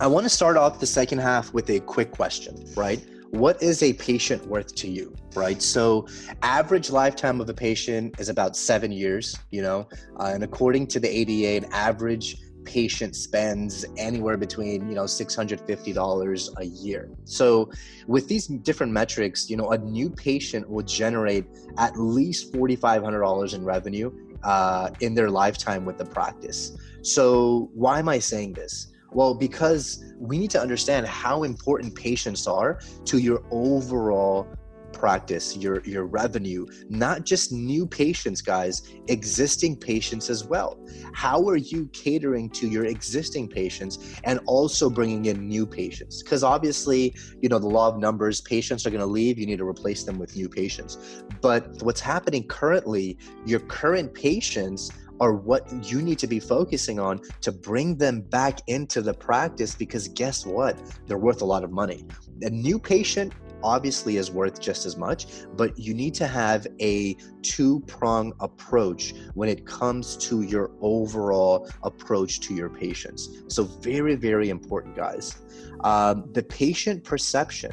I want to start off the second half with a quick question, right? What is a patient worth to you, right? So, average lifetime of a patient is about seven years, you know, uh, and according to the ADA, an average patient spends anywhere between you know $650 a year so with these different metrics you know a new patient will generate at least $4500 in revenue uh, in their lifetime with the practice so why am i saying this well, because we need to understand how important patients are to your overall practice, your your revenue, not just new patients, guys, existing patients as well. How are you catering to your existing patients and also bringing in new patients? Because obviously, you know, the law of numbers, patients are going to leave, you need to replace them with new patients. But what's happening currently, your current patients are what you need to be focusing on to bring them back into the practice because guess what? They're worth a lot of money. A new patient obviously is worth just as much, but you need to have a two prong approach when it comes to your overall approach to your patients. So, very, very important, guys. Um, the patient perception,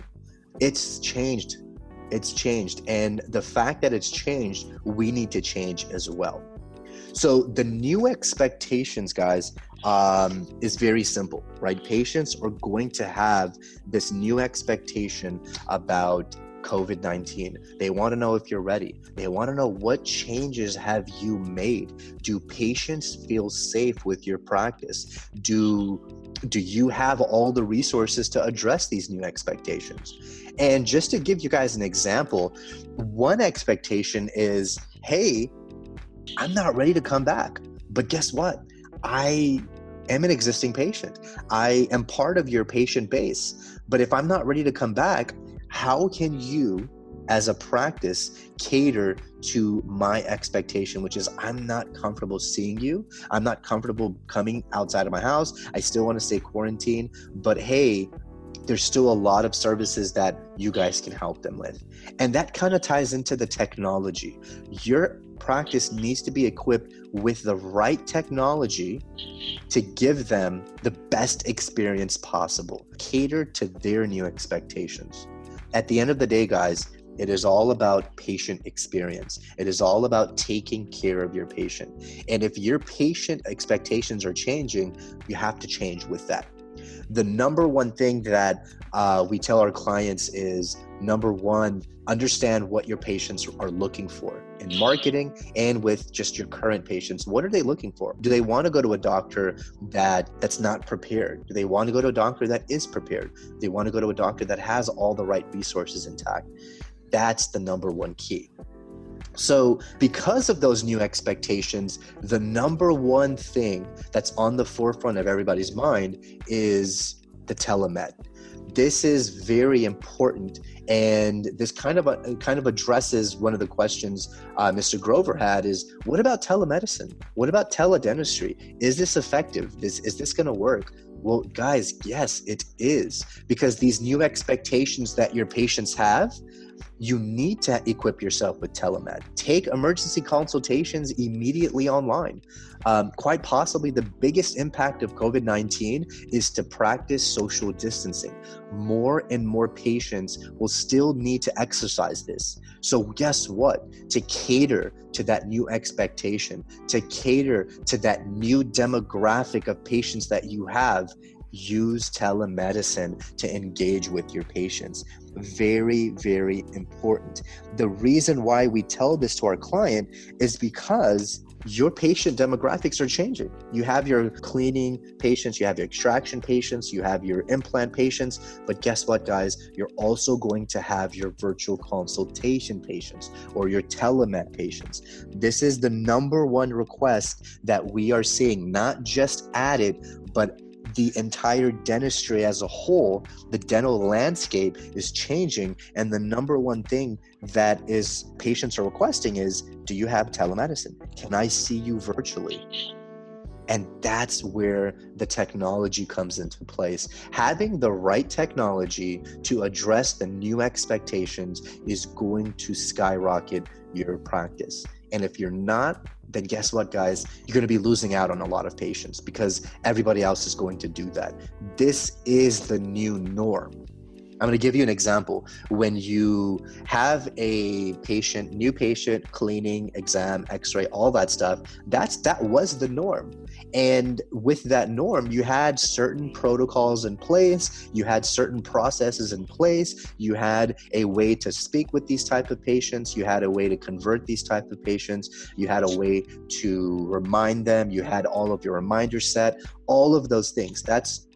it's changed. It's changed. And the fact that it's changed, we need to change as well. So the new expectations, guys, um, is very simple, right? Patients are going to have this new expectation about COVID 19. They want to know if you're ready. They want to know what changes have you made? Do patients feel safe with your practice? Do do you have all the resources to address these new expectations? And just to give you guys an example, one expectation is, hey, I'm not ready to come back. But guess what? I am an existing patient. I am part of your patient base. But if I'm not ready to come back, how can you, as a practice, cater to my expectation, which is I'm not comfortable seeing you. I'm not comfortable coming outside of my house. I still want to stay quarantined. But hey, there's still a lot of services that you guys can help them with. And that kind of ties into the technology. Your practice needs to be equipped with the right technology to give them the best experience possible, cater to their new expectations. At the end of the day, guys, it is all about patient experience. It is all about taking care of your patient. And if your patient expectations are changing, you have to change with that the number one thing that uh, we tell our clients is number one, understand what your patients are looking for in marketing and with just your current patients. What are they looking for? Do they want to go to a doctor that that's not prepared? Do they want to go to a doctor that is prepared? Do they want to go to a doctor that has all the right resources intact? That's the number one key. So, because of those new expectations, the number one thing that's on the forefront of everybody's mind is the telemed. This is very important, and this kind of a, kind of addresses one of the questions uh, Mr. Grover had: is what about telemedicine? What about teledentistry? Is this effective? Is is this going to work? Well, guys, yes, it is because these new expectations that your patients have you need to equip yourself with telemed. Take emergency consultations immediately online. Um, quite possibly, the biggest impact of COVID 19 is to practice social distancing. More and more patients will still need to exercise this. So, guess what? To cater to that new expectation, to cater to that new demographic of patients that you have, use telemedicine to engage with your patients. Very, very important. The reason why we tell this to our client is because your patient demographics are changing. You have your cleaning patients, you have your extraction patients, you have your implant patients, but guess what, guys? You're also going to have your virtual consultation patients or your telemed patients. This is the number one request that we are seeing, not just Adit, but the entire dentistry as a whole, the dental landscape is changing. And the number one thing that is patients are requesting is, do you have telemedicine? Can I see you virtually? And that's where the technology comes into place. Having the right technology to address the new expectations is going to skyrocket your practice. And if you're not, then guess what, guys? You're going to be losing out on a lot of patients because everybody else is going to do that. This is the new norm. I'm going to give you an example. When you have a patient, new patient, cleaning, exam, X-ray, all that stuff, that's that was the norm. And with that norm, you had certain protocols in place, you had certain processes in place, you had a way to speak with these type of patients, you had a way to convert these type of patients, you had a way to remind them, you had all of your reminders set, all of those things. That's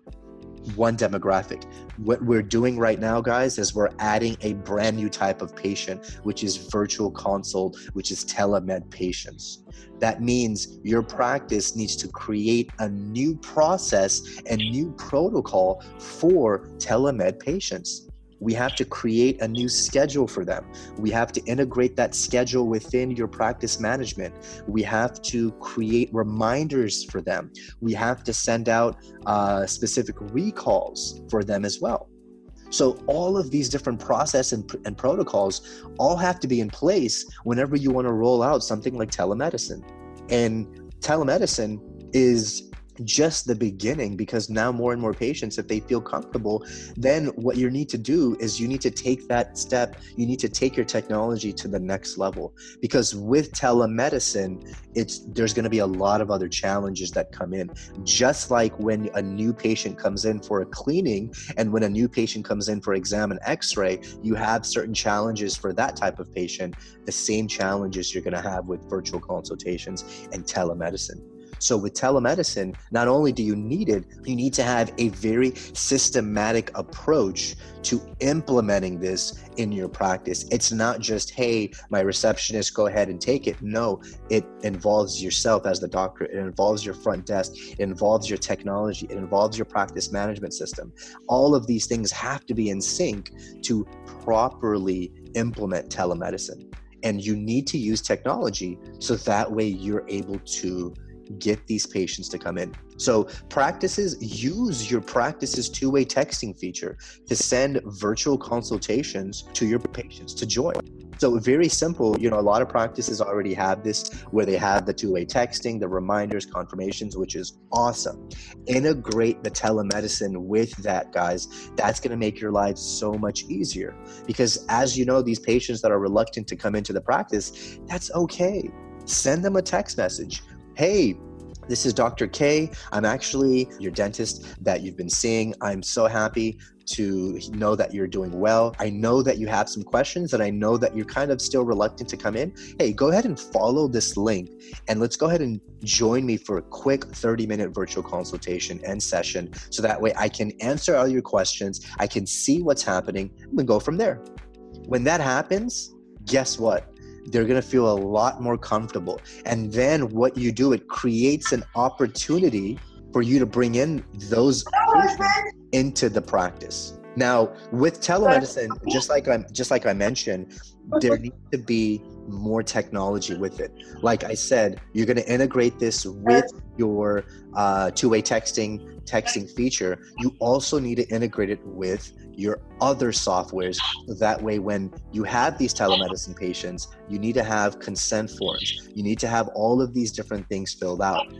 one demographic. What we're doing right now, guys, is we're adding a brand new type of patient, which is virtual consult, which is telemed patients. That means your practice needs to create a new process and new protocol for telemed patients we have to create a new schedule for them. We have to integrate that schedule within your practice management. We have to create reminders for them. We have to send out uh, specific recalls for them as well. So all of these different process and, and protocols all have to be in place whenever you want to roll out something like telemedicine. And telemedicine is just the beginning because now more and more patients if they feel comfortable then what you need to do is you need to take that step. You need to take your technology to the next level because with telemedicine it's there's going to be a lot of other challenges that come in. Just like when a new patient comes in for a cleaning and when a new patient comes in for exam and x-ray you have certain challenges for that type of patient the same challenges you're going to have with virtual consultations and telemedicine so with telemedicine, not only do you need it, you need to have a very systematic approach to implementing this in your practice. It's not just, hey, my receptionist, go ahead and take it. No, it involves yourself as the doctor, it involves your front desk, it involves your technology, it involves your practice management system. All of these things have to be in sync to properly implement telemedicine. And you need to use technology so that way you're able to get these patients to come in. So, practices use your practices two way texting feature to send virtual consultations to your patients to join. So, very simple. You know, a lot of practices already have this where they have the two way texting, the reminders, confirmations, which is awesome. Integrate the telemedicine with that, guys. That's going to make your lives so much easier because, as you know, these patients that are reluctant to come into the practice, that's okay. Send them a text message hey, this is Dr. K. I'm actually your dentist that you've been seeing. I'm so happy to know that you're doing well. I know that you have some questions and I know that you're kind of still reluctant to come in. Hey, go ahead and follow this link and let's go ahead and join me for a quick 30 minute virtual consultation and session so that way I can answer all your questions, I can see what's happening, and we go from there. When that happens, guess what? They're going to feel a lot more comfortable. And then what you do, it creates an opportunity for you to bring in those into the practice. Now, with telemedicine, just like I'm just like I mentioned, there needs to be more technology with it. Like I said, you're going to integrate this with your uh, two-way texting texting feature. You also need to integrate it with your other softwares. That way, when you have these telemedicine patients, you need to have consent forms. You need to have all of these different things filled out.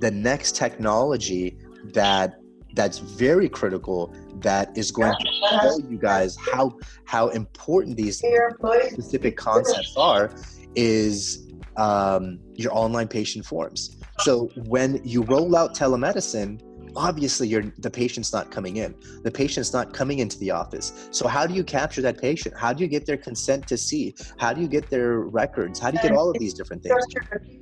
The next technology that that's very critical that is going to show you guys how how important these specific concepts are is um, your online patient forms. So when you roll out telemedicine, obviously you're the patient's not coming in. The patient's not coming into the office. So how do you capture that patient? How do you get their consent to see? How do you get their records? How do you get all of these different things?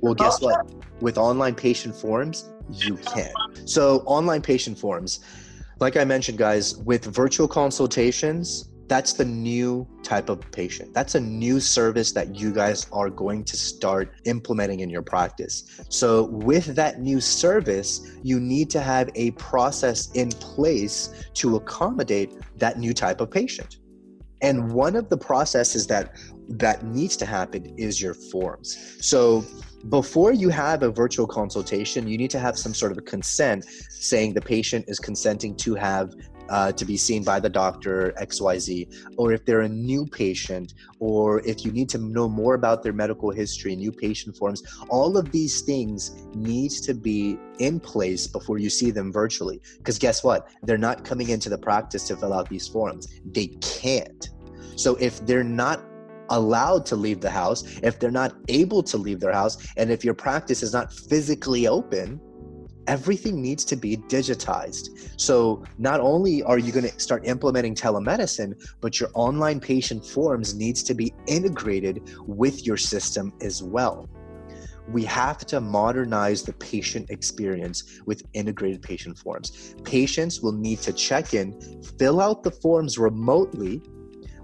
Well guess what? With online patient forms you can. So online patient forms like i mentioned guys with virtual consultations that's the new type of patient. That's a new service that you guys are going to start implementing in your practice. So, with that new service, you need to have a process in place to accommodate that new type of patient. And one of the processes that that needs to happen is your forms. So before you have a virtual consultation, you need to have some sort of a consent saying the patient is consenting to have uh, to be seen by the doctor xyz or if they're a new patient or if you need to know more about their medical history new patient forms all of these things needs to be in place before you see them virtually. Because guess what? They're not coming into the practice to fill out these forms. They can't. So if they're not allowed to leave the house, if they're not able to leave their house, and if your practice is not physically open, everything needs to be digitized. So not only are you going to start implementing telemedicine, but your online patient forms needs to be integrated with your system as well. We have to modernize the patient experience with integrated patient forms. Patients will need to check in, fill out the forms remotely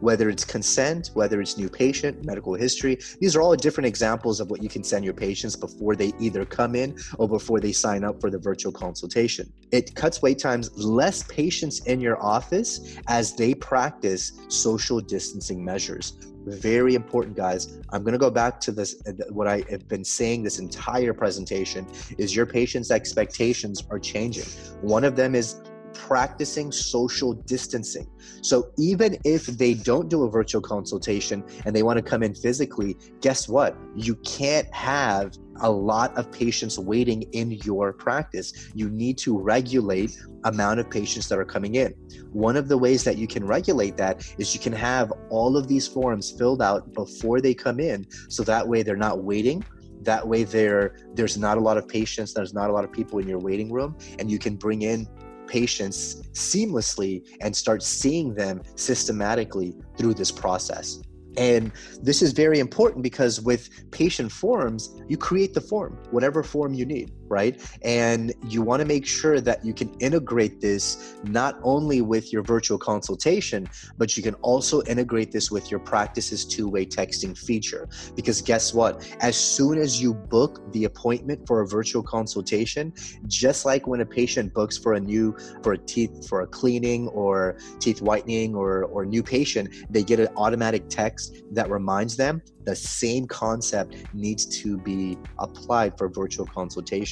whether it's consent, whether it's new patient, medical history. These are all different examples of what you can send your patients before they either come in or before they sign up for the virtual consultation. It cuts wait times, less patients in your office as they practice social distancing measures. Very important, guys. I'm going to go back to this. Uh, what I have been saying this entire presentation is your patient's expectations are changing. One of them is practicing social distancing. So even if they don't do a virtual consultation and they want to come in physically, guess what? You can't have a lot of patients waiting in your practice. You need to regulate amount of patients that are coming in. One of the ways that you can regulate that is you can have all of these forms filled out before they come in so that way they're not waiting that way there there's not a lot of patients there's not a lot of people in your waiting room and you can bring in patients seamlessly and start seeing them systematically through this process. And this is very important because with patient forms, you create the form, whatever form you need right? And you want to make sure that you can integrate this not only with your virtual consultation, but you can also integrate this with your practice's two way texting feature. Because guess what? As soon as you book the appointment for a virtual consultation, just like when a patient books for a new, for a teeth, for a cleaning or teeth whitening or, or new patient, they get an automatic text that reminds them the same concept needs to be applied for virtual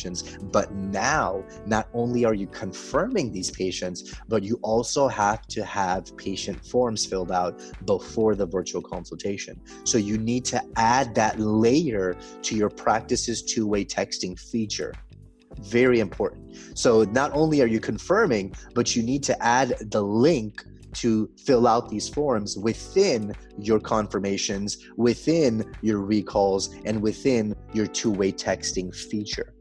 consultations. But now, not only are you confirming these patients, but you also have to have patient forms filled out before the virtual consultation. So you need to add that layer to your practice's two way texting feature very important. So not only are you confirming, but you need to add the link to fill out these forms within your confirmations, within your recalls, and within your two way texting feature.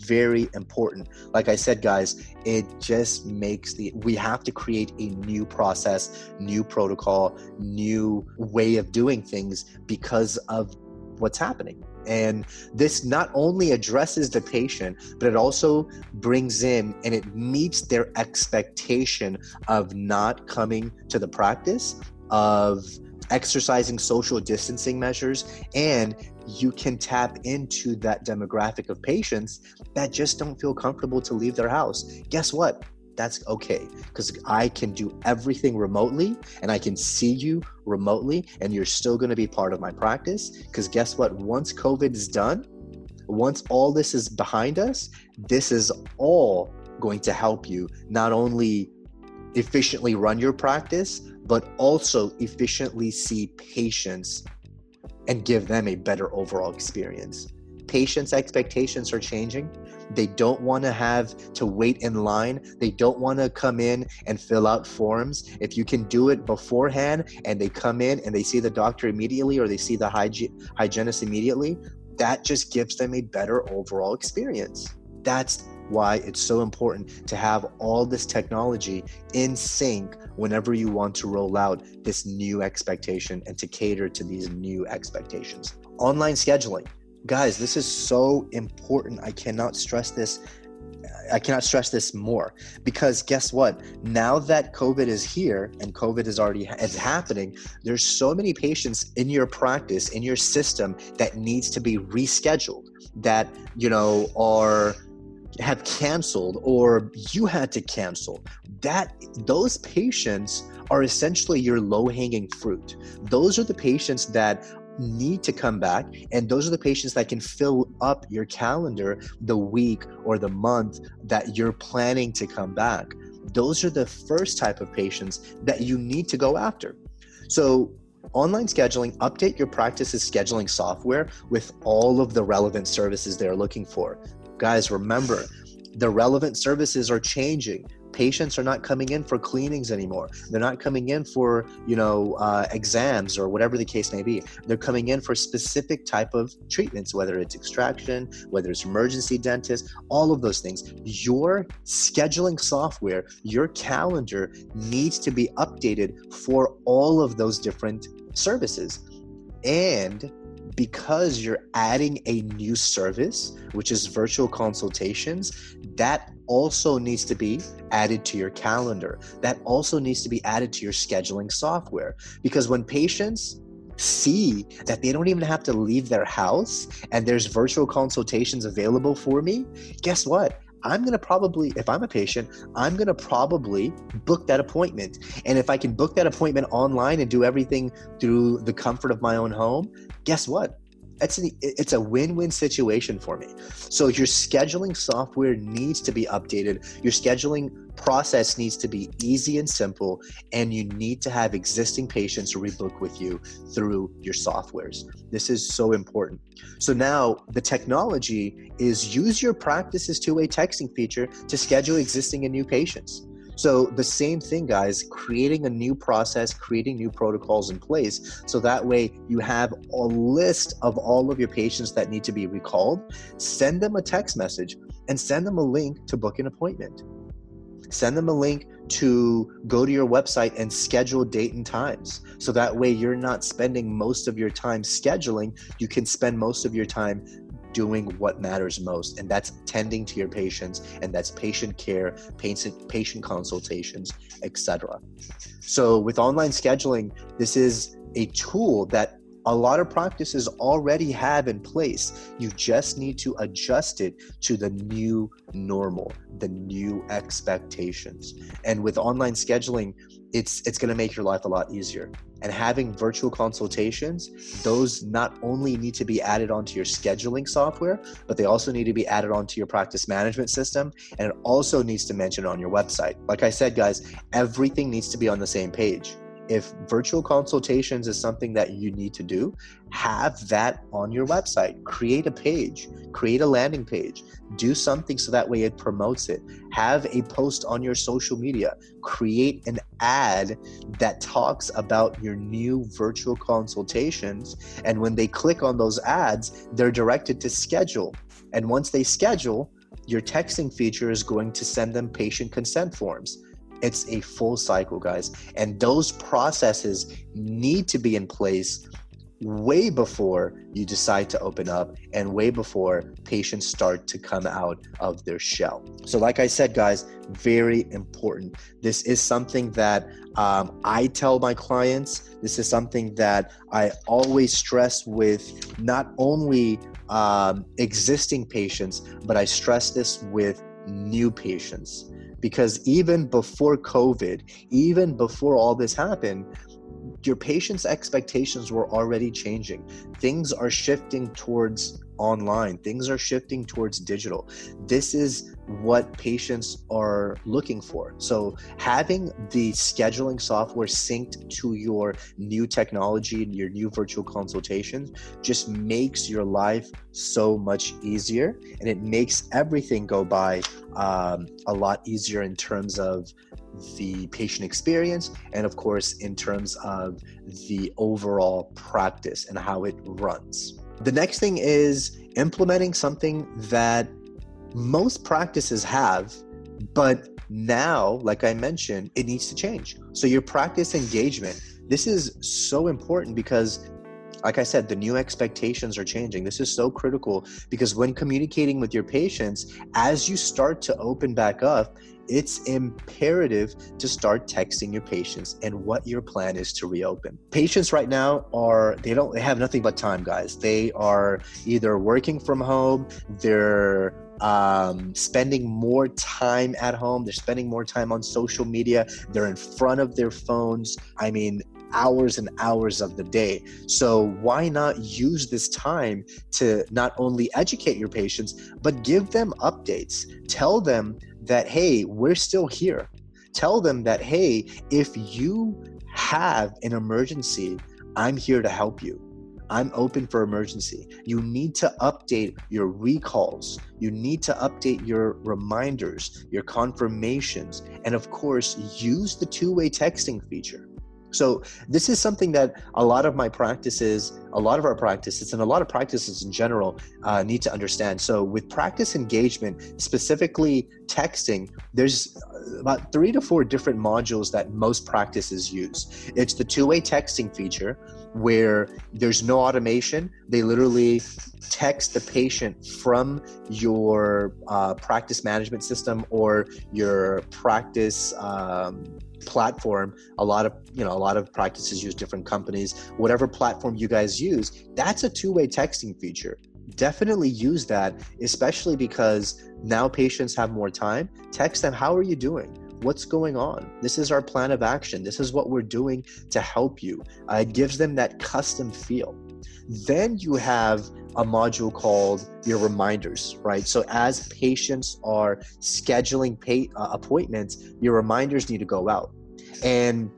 Very important. Like I said, guys, it just makes the, we have to create a new process, new protocol, new way of doing things because of what's happening. And this not only addresses the patient, but it also brings in and it meets their expectation of not coming to the practice, of exercising social distancing measures, and you can tap into that demographic of patients that just don't feel comfortable to leave their house. Guess what? that's okay because I can do everything remotely and I can see you remotely and you're still going to be part of my practice. Because guess what? Once COVID is done, once all this is behind us, this is all going to help you not only efficiently run your practice, but also efficiently see patients and give them a better overall experience. Patients' expectations are changing they don't want to have to wait in line. They don't want to come in and fill out forms. If you can do it beforehand and they come in and they see the doctor immediately or they see the hygi- hygienist immediately, that just gives them a better overall experience. That's why it's so important to have all this technology in sync whenever you want to roll out this new expectation and to cater to these new expectations. Online scheduling guys, this is so important. I cannot stress this. I cannot stress this more because guess what? Now that COVID is here and COVID is already is happening, there's so many patients in your practice, in your system that needs to be rescheduled that, you know, are have canceled or you had to cancel. That those patients are essentially your low hanging fruit. Those are the patients that need to come back and those are the patients that can fill up your calendar the week or the month that you're planning to come back those are the first type of patients that you need to go after so online scheduling update your practice's scheduling software with all of the relevant services they're looking for guys remember the relevant services are changing. Patients are not coming in for cleanings anymore. They're not coming in for you know uh, exams or whatever the case may be. They're coming in for specific type of treatments whether it's extraction whether it's emergency dentist all of those things. Your scheduling software your calendar needs to be updated for all of those different services. And because you're adding a new service, which is virtual consultations, that also needs to be added to your calendar. That also needs to be added to your scheduling software. Because when patients see that they don't even have to leave their house and there's virtual consultations available for me, guess what? I'm going to probably, if I'm a patient, I'm going to probably book that appointment. And if I can book that appointment online and do everything through the comfort of my own home, guess what? It's, an, it's a win-win situation for me. So your scheduling software needs to be updated. Your scheduling process needs to be easy and simple, and you need to have existing patients rebook with you through your softwares. This is so important. So now the technology is use your practices two-way texting feature to schedule existing and new patients. So the same thing, guys, creating a new process, creating new protocols in place. So that way you have a list of all of your patients that need to be recalled. Send them a text message and send them a link to book an appointment. Send them a link to go to your website and schedule date and times. So that way you're not spending most of your time scheduling. You can spend most of your time doing what matters most, and that's tending to your patients, and that's patient care, patient patient consultations, etc. So with online scheduling, this is a tool that a lot of practices already have in place. You just need to adjust it to the new normal, the new expectations. And with online scheduling, it's it's going to make your life a lot easier. And having virtual consultations, those not only need to be added onto your scheduling software, but they also need to be added onto your practice management system. And it also needs to mention on your website. Like I said, guys, everything needs to be on the same page if virtual consultations is something that you need to do, have that on your website. Create a page, create a landing page, do something so that way it promotes it. Have a post on your social media, create an ad that talks about your new virtual consultations. And when they click on those ads, they're directed to schedule. And once they schedule, your texting feature is going to send them patient consent forms it's a full cycle, guys. And those processes need to be in place way before you decide to open up and way before patients start to come out of their shell. So, like I said, guys, very important. This is something that um, I tell my clients. This is something that I always stress with not only um, existing patients, but I stress this with new patients because even before COVID, even before all this happened, your patient's expectations were already changing. Things are shifting towards online, things are shifting towards digital. This is what patients are looking for. So, having the scheduling software synced to your new technology and your new virtual consultations just makes your life so much easier and it makes everything go by um, a lot easier in terms of the patient experience and of course in terms of the overall practice and how it runs the next thing is implementing something that most practices have but now like i mentioned it needs to change so your practice engagement this is so important because like I said, the new expectations are changing. This is so critical because when communicating with your patients, as you start to open back up, it's imperative to start texting your patients and what your plan is to reopen. Patients right now are they don't they have nothing but time, guys. They are either working from home, they're um, spending more time at home. They're spending more time on social media. They're in front of their phones. I mean, hours and hours of the day. So, why not use this time to not only educate your patients, but give them updates? Tell them that, hey, we're still here. Tell them that, hey, if you have an emergency, I'm here to help you. I'm open for emergency. You need to update your recalls. You need to update your reminders, your confirmations, and of course, use the two way texting feature. So, this is something that a lot of my practices, a lot of our practices, and a lot of practices in general uh, need to understand. So, with practice engagement, specifically texting, there's about three to four different modules that most practices use. It's the two way texting feature, where there's no automation. They literally text the patient from your uh, practice management system or your practice um, platform a lot of you know a lot of practices use different companies whatever platform you guys use that's a two-way texting feature definitely use that especially because now patients have more time text them how are you doing what's going on. This is our plan of action. This is what we're doing to help you. Uh, it gives them that custom feel. Then you have a module called your reminders, right? So as patients are scheduling pay, uh, appointments, your reminders need to go out. And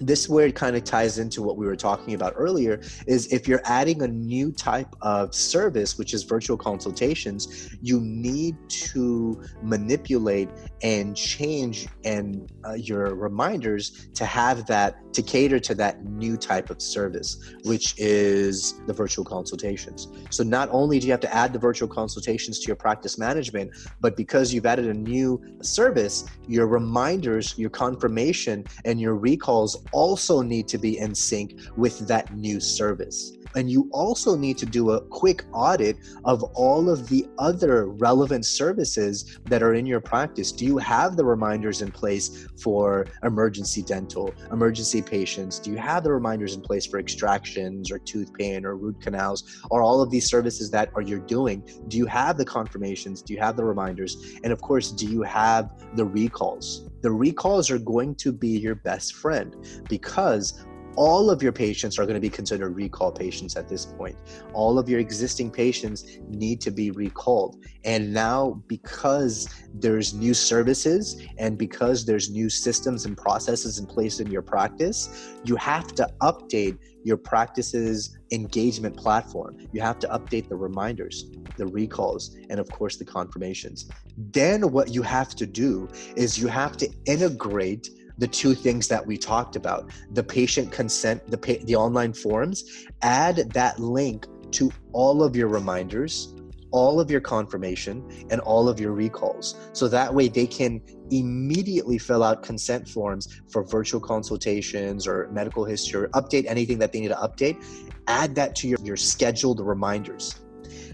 this where it kind of ties into what we were talking about earlier is if you're adding a new type of service which is virtual consultations you need to manipulate and change and uh, your reminders to have that to cater to that new type of service which is the virtual consultations. So not only do you have to add the virtual consultations to your practice management but because you've added a new service your reminders your confirmation and your recalls also need to be in sync with that new service. And you also need to do a quick audit of all of the other relevant services that are in your practice. Do you have the reminders in place for emergency dental, emergency patients? Do you have the reminders in place for extractions or tooth pain or root canals or all of these services that are you're doing? Do you have the confirmations? Do you have the reminders? And of course, do you have the recalls? The recalls are going to be your best friend because all of your patients are going to be considered recall patients at this point. All of your existing patients need to be recalled. And now, because there's new services and because there's new systems and processes in place in your practice, you have to update your practice's engagement platform. You have to update the reminders, the recalls, and of course, the confirmations. Then, what you have to do is you have to integrate the two things that we talked about the patient consent the pa- the online forms add that link to all of your reminders all of your confirmation and all of your recalls. So that way they can immediately fill out consent forms for virtual consultations or medical history or update anything that they need to update. Add that to your, your scheduled reminders.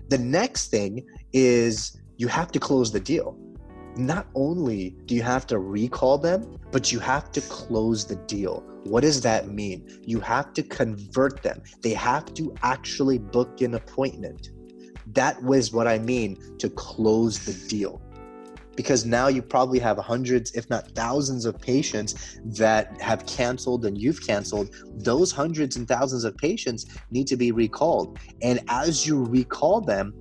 The next thing is you have to close the deal not only do you have to recall them, but you have to close the deal. What does that mean? You have to convert them. They have to actually book an appointment. That was what I mean to close the deal. Because now you probably have hundreds, if not thousands, of patients that have canceled and you've canceled. Those hundreds and thousands of patients need to be recalled. And as you recall them,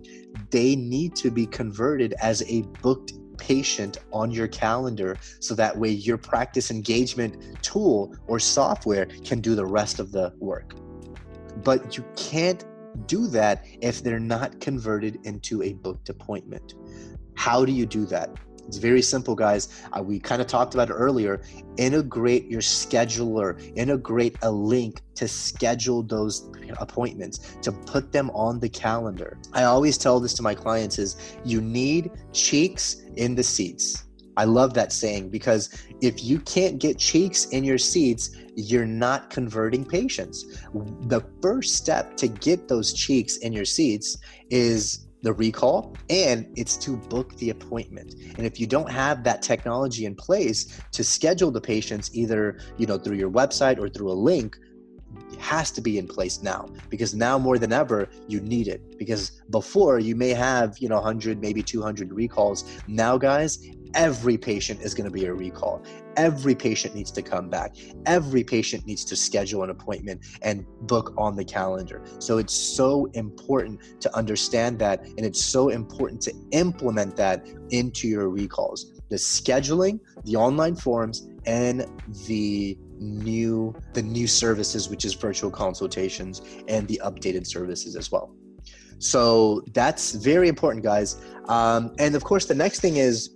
they need to be converted as a booked patient on your calendar so that way your practice engagement tool or software can do the rest of the work. But you can't do that if they're not converted into a booked appointment. How do you do that? It's very simple, guys. Uh, we kind of talked about it earlier. Integrate your scheduler, integrate a link to schedule those appointments, to put them on the calendar. I always tell this to my clients is you need cheeks in the seats. I love that saying because if you can't get cheeks in your seats, you're not converting patients. The first step to get those cheeks in your seats is the recall and it's to book the appointment. And if you don't have that technology in place to schedule the patients either you know through your website or through a link has to be in place now. Because now more than ever you need it. Because before you may have you know 100 maybe 200 recalls. Now guys every patient is going to be a recall every patient needs to come back. Every patient needs to schedule an appointment and book on the calendar. So it's so important to understand that and it's so important to implement that into your recalls. The scheduling the online forms and the new the new services which is virtual consultations and the updated services as well. So that's very important guys. Um, and of course the next thing is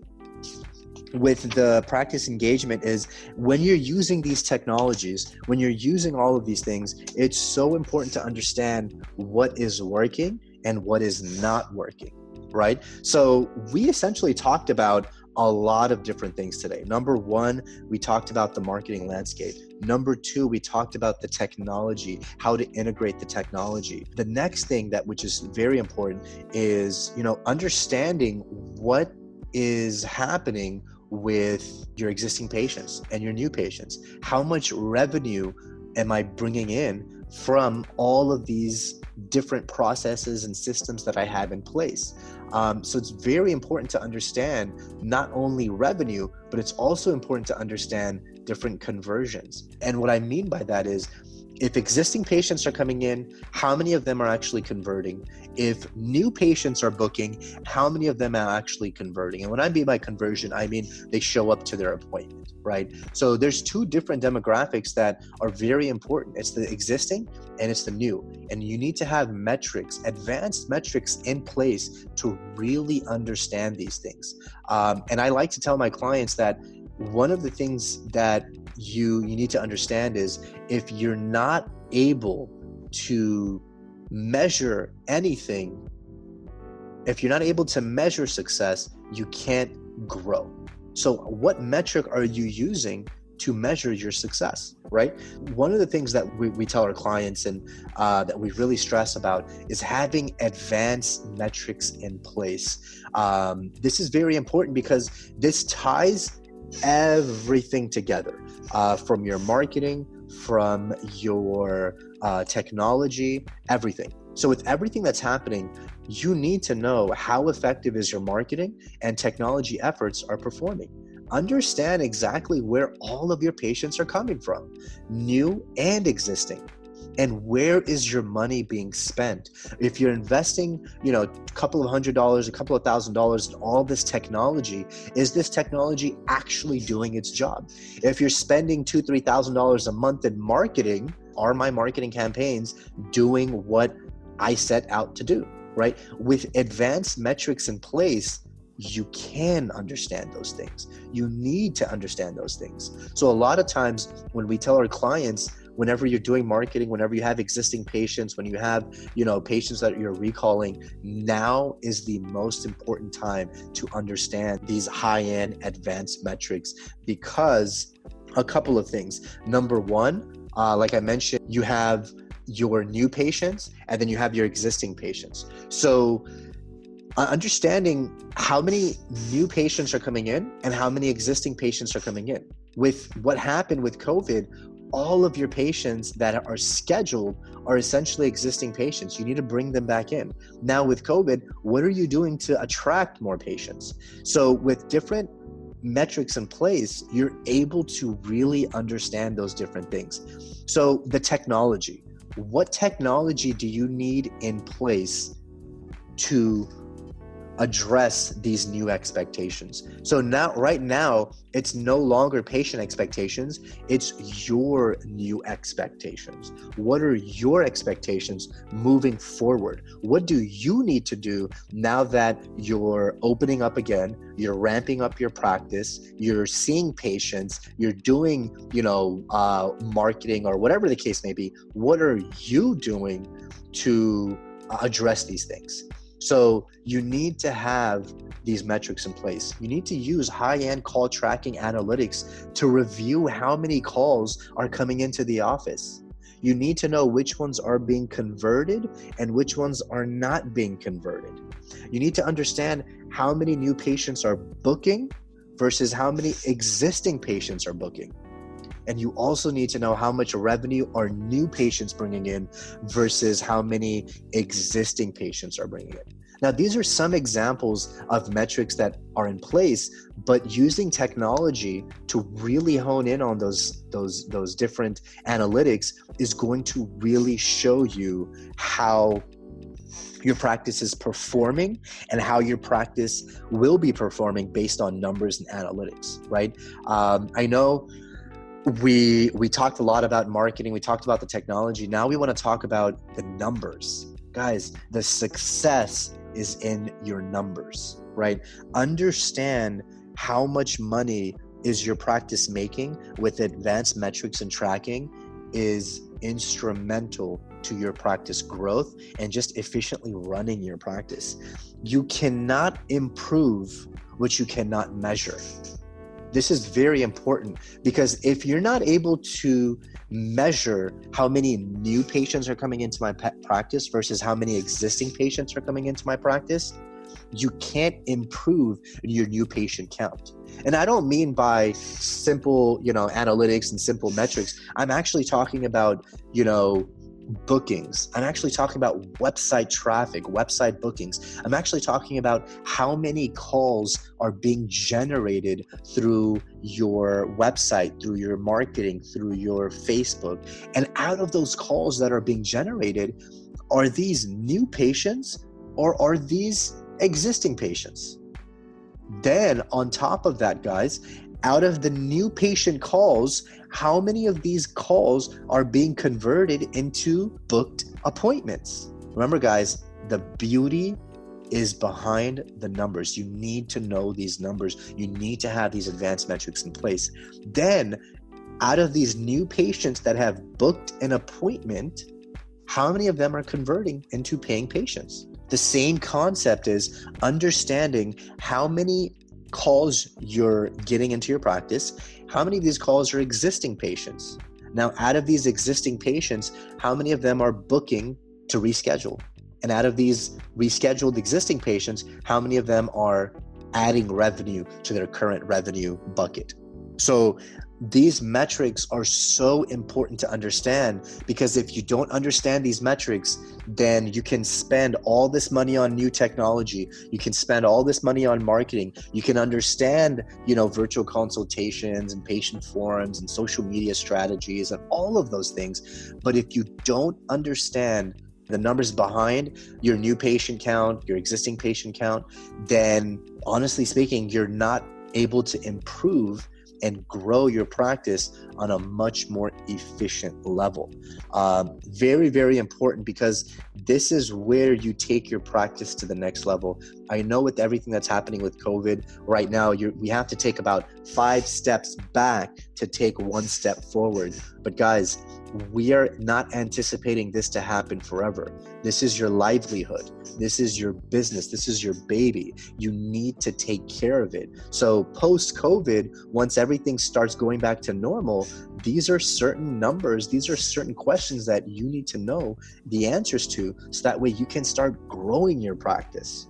with the practice engagement is when you're using these technologies when you're using all of these things it's so important to understand what is working and what is not working right so we essentially talked about a lot of different things today. Number one, we talked about the marketing landscape. Number two, we talked about the technology, how to integrate the technology. The next thing that which is very important is, you know, understanding what is happening with your existing patients and your new patients. How much revenue am I bringing in from all of these different processes and systems that I have in place? Um, so it's very important to understand not only revenue, but it's also important to understand different conversions. And what I mean by that is if existing patients are coming in, how many of them are actually converting? If new patients are booking, how many of them are actually converting? And when I mean by conversion, I mean they show up to their appointment, right? So there's two different demographics that are very important. It's the existing and it's the new. And you need to have metrics, advanced metrics in place to really understand these things. Um, and I like to tell my clients that one of the things that you you need to understand is if you're not able to measure anything if you're not able to measure success you can't grow so what metric are you using to measure your success right one of the things that we, we tell our clients and uh, that we really stress about is having advanced metrics in place um, this is very important because this ties everything together uh, from your marketing, from your uh, technology, everything. So, with everything that's happening, you need to know how effective is your marketing and technology efforts are performing. Understand exactly where all of your patients are coming from, new and existing. And where is your money being spent? If you're investing you know a couple of hundred dollars a couple of thousand dollars in all this technology is this technology actually doing its job? If you're spending two three thousand dollars a month in marketing are my marketing campaigns doing what i set out to do right? With advanced metrics in place you can understand those things. You need to understand those things. So, a lot of times when we tell our clients, whenever you're doing marketing whenever you have existing patients when you have you know patients that you're recalling now is the most important time to understand these high-end advanced metrics because a couple of things number one uh, like i mentioned you have your new patients and then you have your existing patients so Uh, understanding how many new patients are coming in and how many existing patients are coming in with what happened with covid all of your patients that are scheduled are essentially existing patients. You need to bring them back in. Now, with COVID, what are you doing to attract more patients? So, with different metrics in place, you're able to really understand those different things. So, the technology what technology do you need in place to address these new expectations. So now, right now, it's no longer patient expectations, it's your new expectations. What are your expectations moving forward? What do you need to do now that you're opening up again, you're ramping up your practice, you're seeing patients, you're doing, you know, uh, marketing or whatever the case may be? What are you doing to address these things? So you need to have these metrics in place. You need to use high-end call tracking analytics to review how many calls are coming into the office. You need to know which ones are being converted and which ones are not being converted. You need to understand how many new patients are booking versus how many existing patients are booking. And you also need to know how much revenue are new patients bringing in versus how many existing patients are bringing in. Now, these are some examples of metrics that are in place, but using technology to really hone in on those those those different analytics is going to really show you how your practice is performing and how your practice will be performing based on numbers and analytics right um, i know we we talked a lot about marketing we talked about the technology now we want to talk about the numbers guys the success is in your numbers right understand how much money is your practice making with advanced metrics and tracking is instrumental to your practice growth and just efficiently running your practice. You cannot improve what you cannot measure. This is very important because if you're not able to measure how many new patients are coming into my practice versus how many existing patients are coming into my practice, you can't improve your new patient count. And I don't mean by simple, you know, analytics and simple metrics. I'm actually talking about, you know, bookings. I'm actually talking about website traffic, website bookings. I'm actually talking about how many calls are being generated through your website, through your marketing, through your Facebook. And out of those calls that are being generated, are these new patients or are these existing patients? Then, on top of that, guys, out of the new patient calls, how many of these calls are being converted into booked appointments? Remember, guys, the beauty is behind the numbers. You need to know these numbers. You need to have these advanced metrics in place. Then, out of these new patients that have booked an appointment, how many of them are converting into paying patients? The same concept is understanding how many calls you're getting into your practice, how many of these calls are existing patients? Now, out of these existing patients, how many of them are booking to reschedule? And out of these rescheduled existing patients, how many of them are adding revenue to their current revenue bucket? So these metrics are so important to understand because if you don't understand these metrics, then you can spend all this money on new technology. You can spend all this money on marketing. You can understand, you know, virtual consultations and patient forms and social media strategies and all of those things. But if you don't understand the numbers behind your new patient count, your existing patient count, then honestly speaking, you're not able to improve and grow your practice on a much more efficient level. Um, very, very important because this is where you take your practice to the next level. I know with everything that's happening with COVID right now, we have to take about five steps back to take one step forward. But guys, we are not anticipating this to happen forever. This is your livelihood. This is your business. This is your baby. You need to take care of it. So, post COVID, once everything starts going back to normal, these are certain numbers, these are certain questions that you need to know the answers to so that way you can start growing your practice.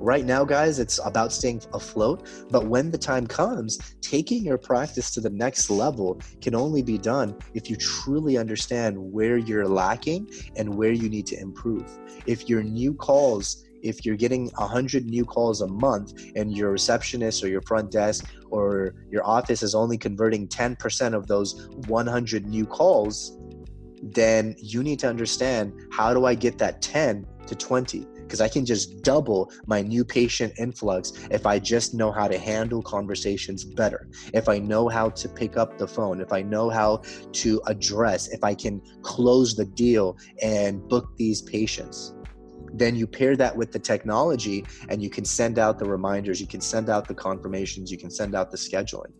Right now, guys, it's about staying afloat. But when the time comes, taking your practice to the next level can only be done if you truly understand where you're lacking and where you need to improve. If your new calls if you're getting 100 new calls a month and your receptionist or your front desk or your office is only converting 10% of those 100 new calls then you need to understand how do i get that 10 to 20 because I can just double my new patient influx if I just know how to handle conversations better, if I know how to pick up the phone, if I know how to address, if I can close the deal and book these patients. Then you pair that with the technology and you can send out the reminders you can send out the confirmations you can send out the scheduling.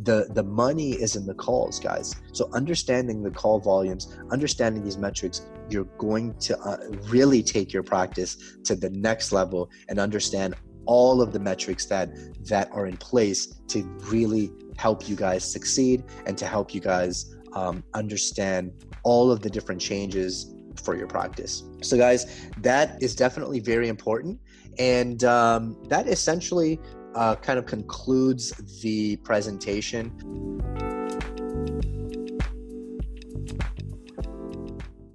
The the money is in the calls guys. So understanding the call volumes understanding these metrics you're going to uh, really take your practice to the next level and understand all of the metrics that that are in place to really help you guys succeed and to help you guys um, understand all of the different changes for your practice. So, guys, that is definitely very important. And um, that essentially uh, kind of concludes the presentation.